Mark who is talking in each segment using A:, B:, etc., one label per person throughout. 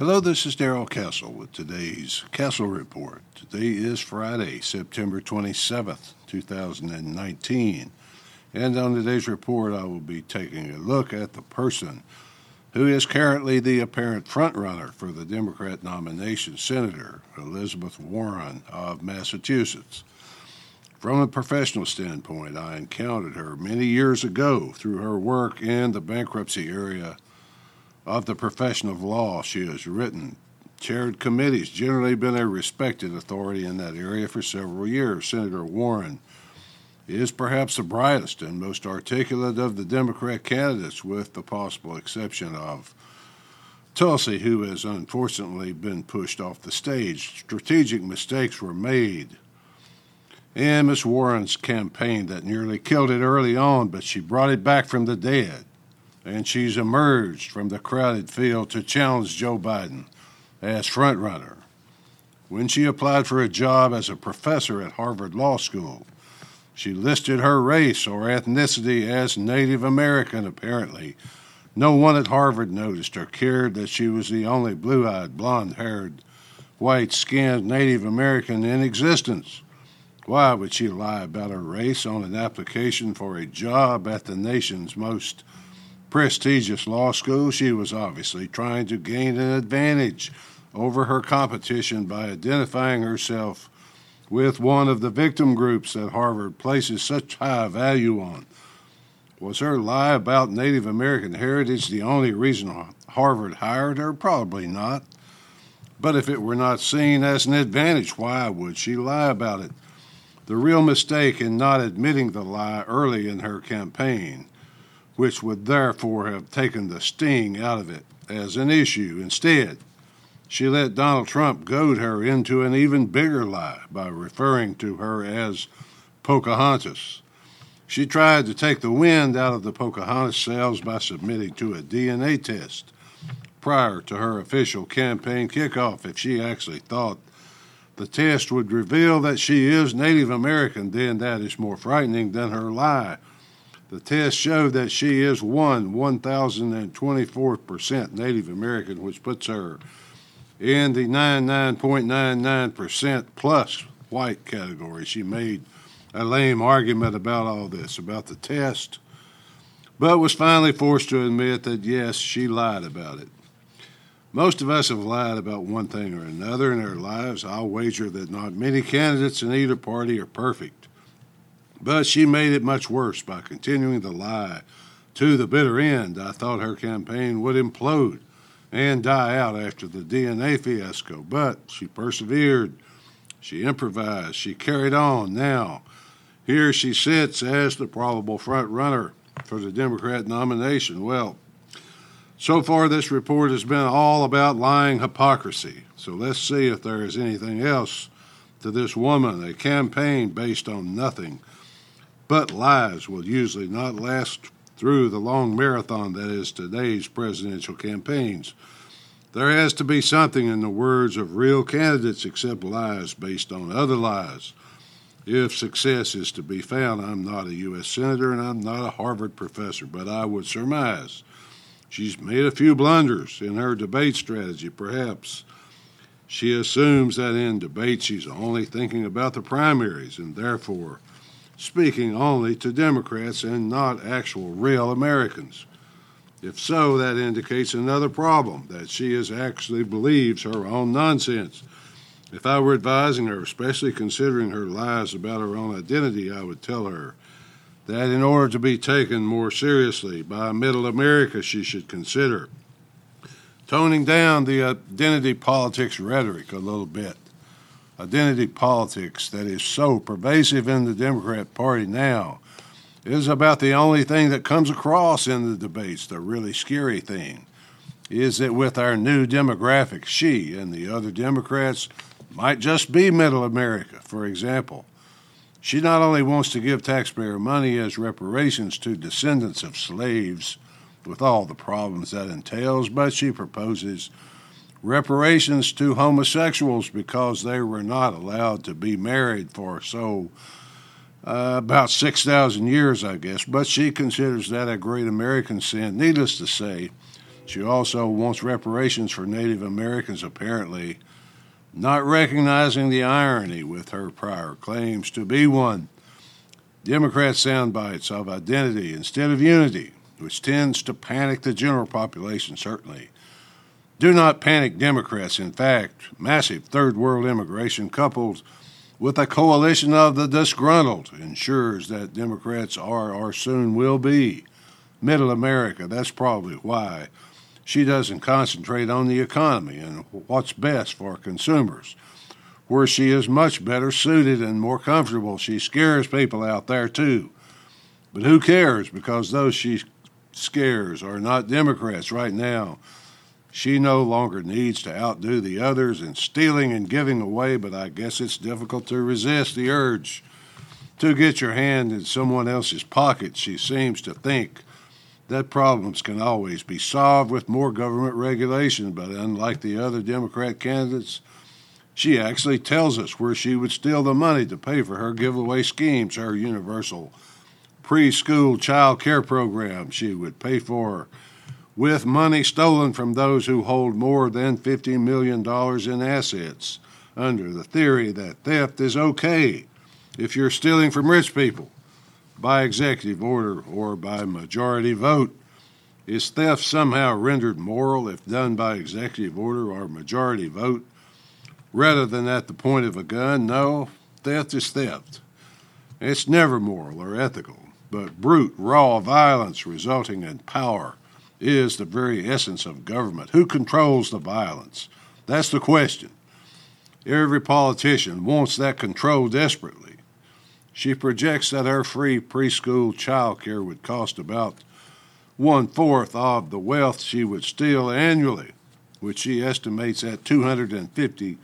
A: Hello, this is Darrell Castle with today's Castle Report. Today is Friday, September 27th, 2019. And on today's report, I will be taking a look at the person who is currently the apparent frontrunner for the Democrat nomination, Senator Elizabeth Warren of Massachusetts. From a professional standpoint, I encountered her many years ago through her work in the bankruptcy area of the profession of law she has written, chaired committees, generally been a respected authority in that area for several years. Senator Warren is perhaps the brightest and most articulate of the Democrat candidates, with the possible exception of Tulsi, who has unfortunately been pushed off the stage. Strategic mistakes were made in Miss Warren's campaign that nearly killed it early on, but she brought it back from the dead and she's emerged from the crowded field to challenge Joe Biden as frontrunner. When she applied for a job as a professor at Harvard Law School, she listed her race or ethnicity as Native American, apparently. No one at Harvard noticed or cared that she was the only blue eyed, blonde haired, white skinned Native American in existence. Why would she lie about her race on an application for a job at the nation's most prestigious law school, she was obviously trying to gain an advantage over her competition by identifying herself with one of the victim groups that Harvard places such high value on. Was her lie about Native American heritage the only reason Harvard hired her? Probably not. But if it were not seen as an advantage, why would she lie about it? The real mistake in not admitting the lie early in her campaign which would therefore have taken the sting out of it as an issue. Instead, she let Donald Trump goad her into an even bigger lie by referring to her as Pocahontas. She tried to take the wind out of the Pocahontas sails by submitting to a DNA test prior to her official campaign kickoff. If she actually thought the test would reveal that she is Native American, then that is more frightening than her lie the test showed that she is one 1,024% Native American, which puts her in the 99.99% plus white category. She made a lame argument about all this, about the test, but was finally forced to admit that yes, she lied about it. Most of us have lied about one thing or another in our lives. I'll wager that not many candidates in either party are perfect. But she made it much worse by continuing to lie to the bitter end. I thought her campaign would implode and die out after the DNA fiasco, but she persevered. She improvised. She carried on. Now, here she sits as the probable front runner for the Democrat nomination. Well, so far, this report has been all about lying hypocrisy. So let's see if there is anything else to this woman, a campaign based on nothing but lies will usually not last through the long marathon that is today's presidential campaigns. There has to be something in the words of real candidates except lies based on other lies. If success is to be found, I'm not a U.S. Senator and I'm not a Harvard professor, but I would surmise she's made a few blunders in her debate strategy. Perhaps she assumes that in debate she's only thinking about the primaries and therefore speaking only to Democrats and not actual real Americans. If so, that indicates another problem that she is actually believes her own nonsense. If I were advising her, especially considering her lies about her own identity, I would tell her that in order to be taken more seriously by middle America, she should consider toning down the identity politics rhetoric a little bit identity politics that is so pervasive in the Democrat Party now is about the only thing that comes across in the debates. The really scary thing is that with our new demographic, she and the other Democrats might just be middle America. For example, she not only wants to give taxpayer money as reparations to descendants of slaves with all the problems that entails, but she proposes reparations to homosexuals because they were not allowed to be married for so uh, about 6,000 years, I guess. But she considers that a great American sin. Needless to say, She also wants reparations for Native Americans, apparently, not recognizing the irony with her prior claims to be one. Democrat soundbites of identity instead of unity, which tends to panic the general population, certainly. Do not panic Democrats. In fact, massive third world immigration coupled with a coalition of the disgruntled ensures that Democrats are or soon will be middle America. That's probably why she doesn't concentrate on the economy and what's best for consumers. Where she is much better suited and more comfortable, she scares people out there too. But who cares because those she scares are not Democrats right now. She no longer needs to outdo the others in stealing and giving away, but I guess it's difficult to resist the urge to get your hand in someone else's pocket. She seems to think that problems can always be solved with more government regulation, but unlike the other Democrat candidates, she actually tells us where she would steal the money to pay for her giveaway schemes, her universal preschool child care program she would pay for with money stolen from those who hold more than $50 million in assets, under the theory that theft is okay if you're stealing from rich people by executive order or by majority vote. Is theft somehow rendered moral if done by executive order or majority vote rather than at the point of a gun? No, theft is theft. It's never moral or ethical, but brute, raw violence resulting in power is the very essence of government. Who controls the violence? That's the question. Every politician wants that control desperately. She projects that her free preschool child care would cost about one fourth of the wealth she would steal annually, which she estimates at $250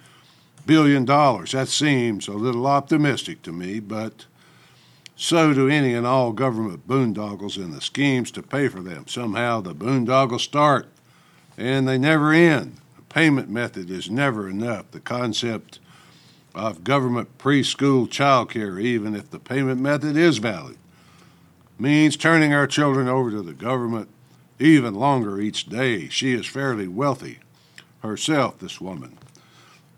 A: billion. That seems a little optimistic to me, but so do any and all government boondoggles and the schemes to pay for them. Somehow the boondoggles start and they never end. The payment method is never enough. The concept of government preschool child care, even if the payment method is valid, means turning our children over to the government even longer each day. She is fairly wealthy herself, this woman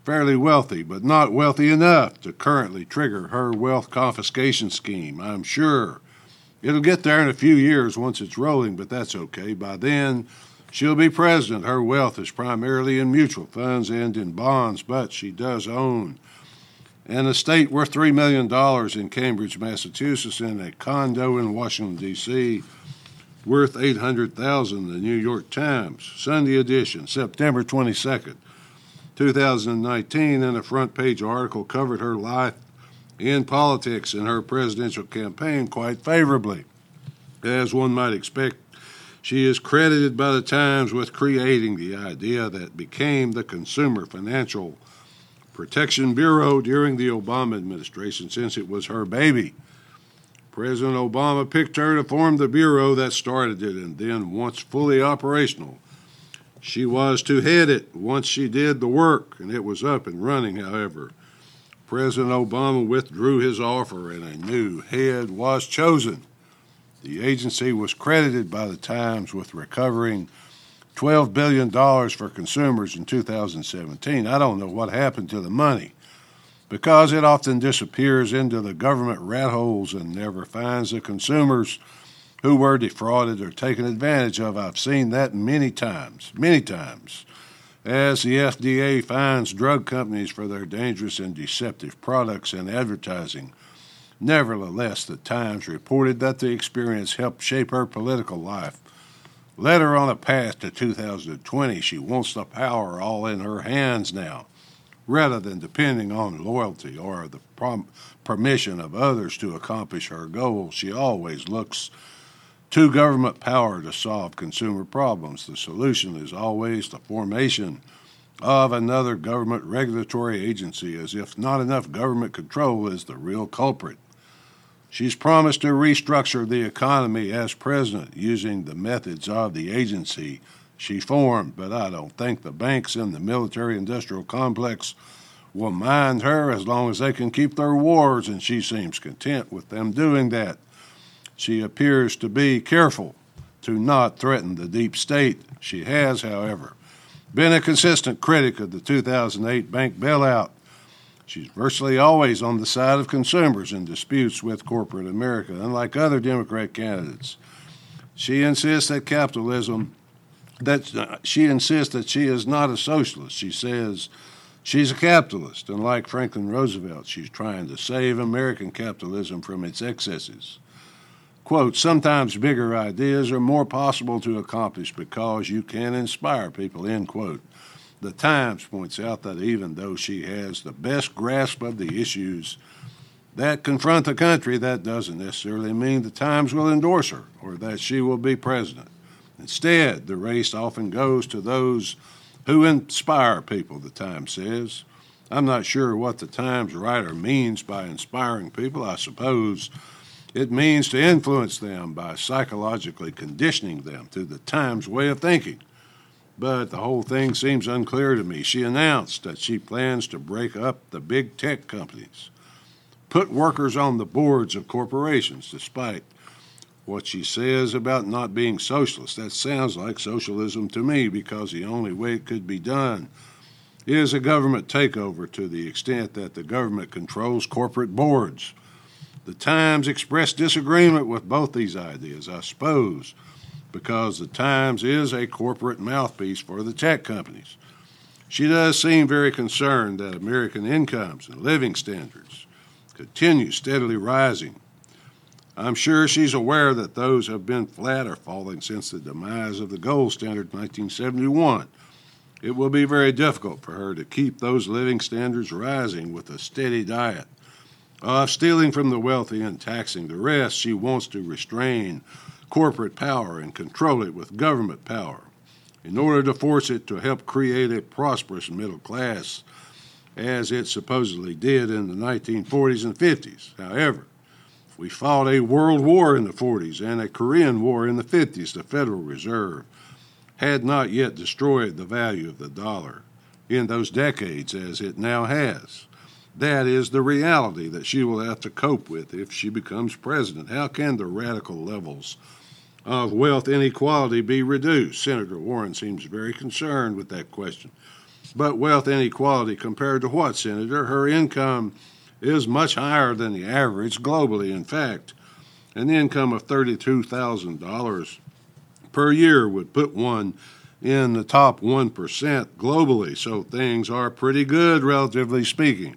A: fairly wealthy, but not wealthy enough to currently trigger her wealth confiscation scheme. I'm sure it'll get there in a few years once it's rolling, but that's okay. By then, she'll be president. Her wealth is primarily in mutual funds and in bonds, but she does own an estate worth $3 million in Cambridge, Massachusetts, and a condo in Washington, D.C. worth 800000 the New York Times, Sunday edition, September 22nd. 2019, and a front page article covered her life in politics and her presidential campaign quite favorably. As one might expect, she is credited by the Times with creating the idea that became the Consumer Financial Protection Bureau during the Obama administration, since it was her baby. President Obama picked her to form the bureau that started it, and then, once fully operational, she was to head it once she did the work, and it was up and running, however. President Obama withdrew his offer, and a new head was chosen. The agency was credited by the Times with recovering $12 billion for consumers in 2017. I don't know what happened to the money because it often disappears into the government rat holes and never finds the consumers who were defrauded or taken advantage of. I've seen that many times, many times. As the FDA fines drug companies for their dangerous and deceptive products and advertising. Nevertheless, the Times reported that the experience helped shape her political life. Led her on a path to 2020. She wants the power all in her hands now, rather than depending on loyalty or the prom- permission of others to accomplish her goals. She always looks to government power to solve consumer problems. The solution is always the formation of another government regulatory agency, as if not enough government control is the real culprit. She's promised to restructure the economy as president using the methods of the agency she formed, but I don't think the banks in the military industrial complex will mind her as long as they can keep their wars, and she seems content with them doing that. She appears to be careful to not threaten the deep state. She has, however, been a consistent critic of the 2008 bank bailout. She's virtually always on the side of consumers in disputes with corporate America, unlike other Democrat candidates. She insists that capitalism that uh, she insists that she is not a socialist. She says she's a capitalist, and like Franklin Roosevelt, she's trying to save American capitalism from its excesses. Quote, sometimes bigger ideas are more possible to accomplish because you can inspire people, end quote. The Times points out that even though she has the best grasp of the issues that confront the country, that doesn't necessarily mean the Times will endorse her or that she will be president. Instead, the race often goes to those who inspire people, the Times says. I'm not sure what the Times writer means by inspiring people. I suppose it means to influence them by psychologically conditioning them to the Times way of thinking. But the whole thing seems unclear to me. She announced that she plans to break up the big tech companies, put workers on the boards of corporations, despite what she says about not being socialist. That sounds like socialism to me because the only way it could be done is a government takeover to the extent that the government controls corporate boards. The Times expressed disagreement with both these ideas, I suppose, because the Times is a corporate mouthpiece for the tech companies. She does seem very concerned that American incomes and living standards continue steadily rising I'm sure she's aware that those have been flat or falling since the demise of the gold standard in 1971. It will be very difficult for her to keep those living standards rising with a steady diet. Of stealing from the wealthy and taxing the rest, she wants to restrain corporate power and control it with government power in order to force it to help create a prosperous middle class, as it supposedly did in the 1940s and 50s. However, we fought a world war in the 40s and a Korean war in the 50s. The Federal Reserve had not yet destroyed the value of the dollar in those decades as it now has. That is the reality that she will have to cope with if she becomes president. How can the radical levels of wealth inequality be reduced? Senator Warren seems very concerned with that question. But wealth inequality compared to what, Senator? Her income is much higher than the average globally. In fact, an income of $32,000 per year would put one in the top 1% globally. So things are pretty good, relatively speaking.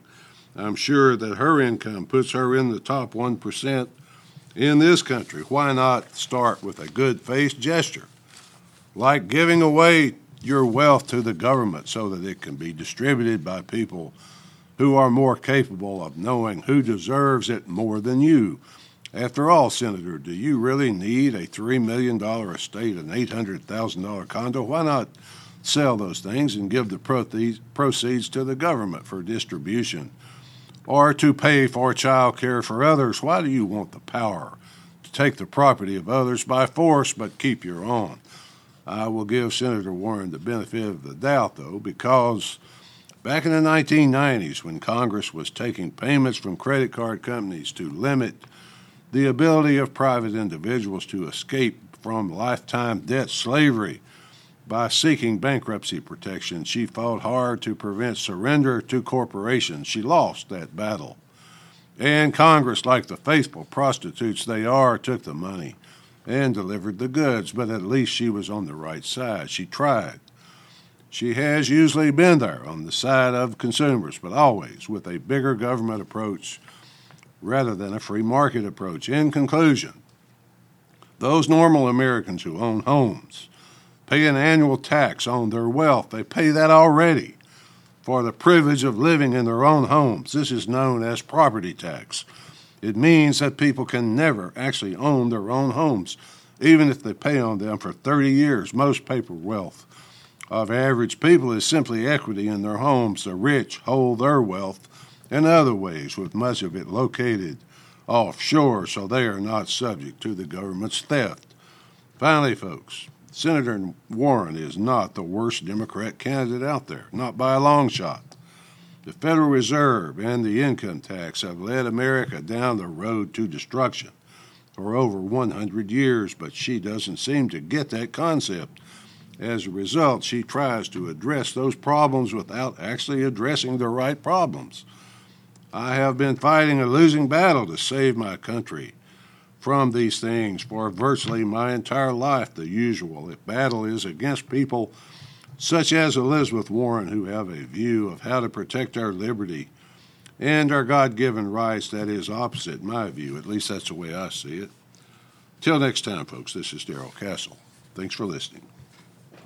A: I'm sure that her income puts her in the top 1% in this country. Why not start with a good faith gesture? Like giving away your wealth to the government so that it can be distributed by people who are more capable of knowing who deserves it more than you. After all, Senator, do you really need a $3 million estate and $800,000 condo? Why not sell those things and give the proceeds to the government for distribution or to pay for child care for others? Why do you want the power to take the property of others by force but keep your own? I will give Senator Warren the benefit of the doubt, though, because Back in the 1990s, when Congress was taking payments from credit card companies to limit the ability of private individuals to escape from lifetime debt slavery by seeking bankruptcy protection, she fought hard to prevent surrender to corporations. She lost that battle. And Congress, like the faithful prostitutes they are, took the money and delivered the goods, but at least she was on the right side. She tried. She has usually been there on the side of consumers, but always with a bigger government approach rather than a free market approach. In conclusion, those normal Americans who own homes pay an annual tax on their wealth. They pay that already for the privilege of living in their own homes. This is known as property tax. It means that people can never actually own their own homes, even if they pay on them for 30 years. Most paper wealth of average people is simply equity in their homes. The rich hold their wealth in other ways, with much of it located offshore, so they are not subject to the government's theft. Finally, folks, Senator Warren is not the worst Democrat candidate out there, not by a long shot. The Federal Reserve and the income tax have led America down the road to destruction. for over 100 years, but she doesn't seem to get that concept. As a result, she tries to address those problems without actually addressing the right problems. I have been fighting a losing battle to save my country from these things for virtually my entire life. The usual battle is against people such as Elizabeth Warren who have a view of how to protect our liberty and our God given rights that is opposite my view. At least that's the way I see it. Till next time, folks, this is Darrell Castle. Thanks for listening.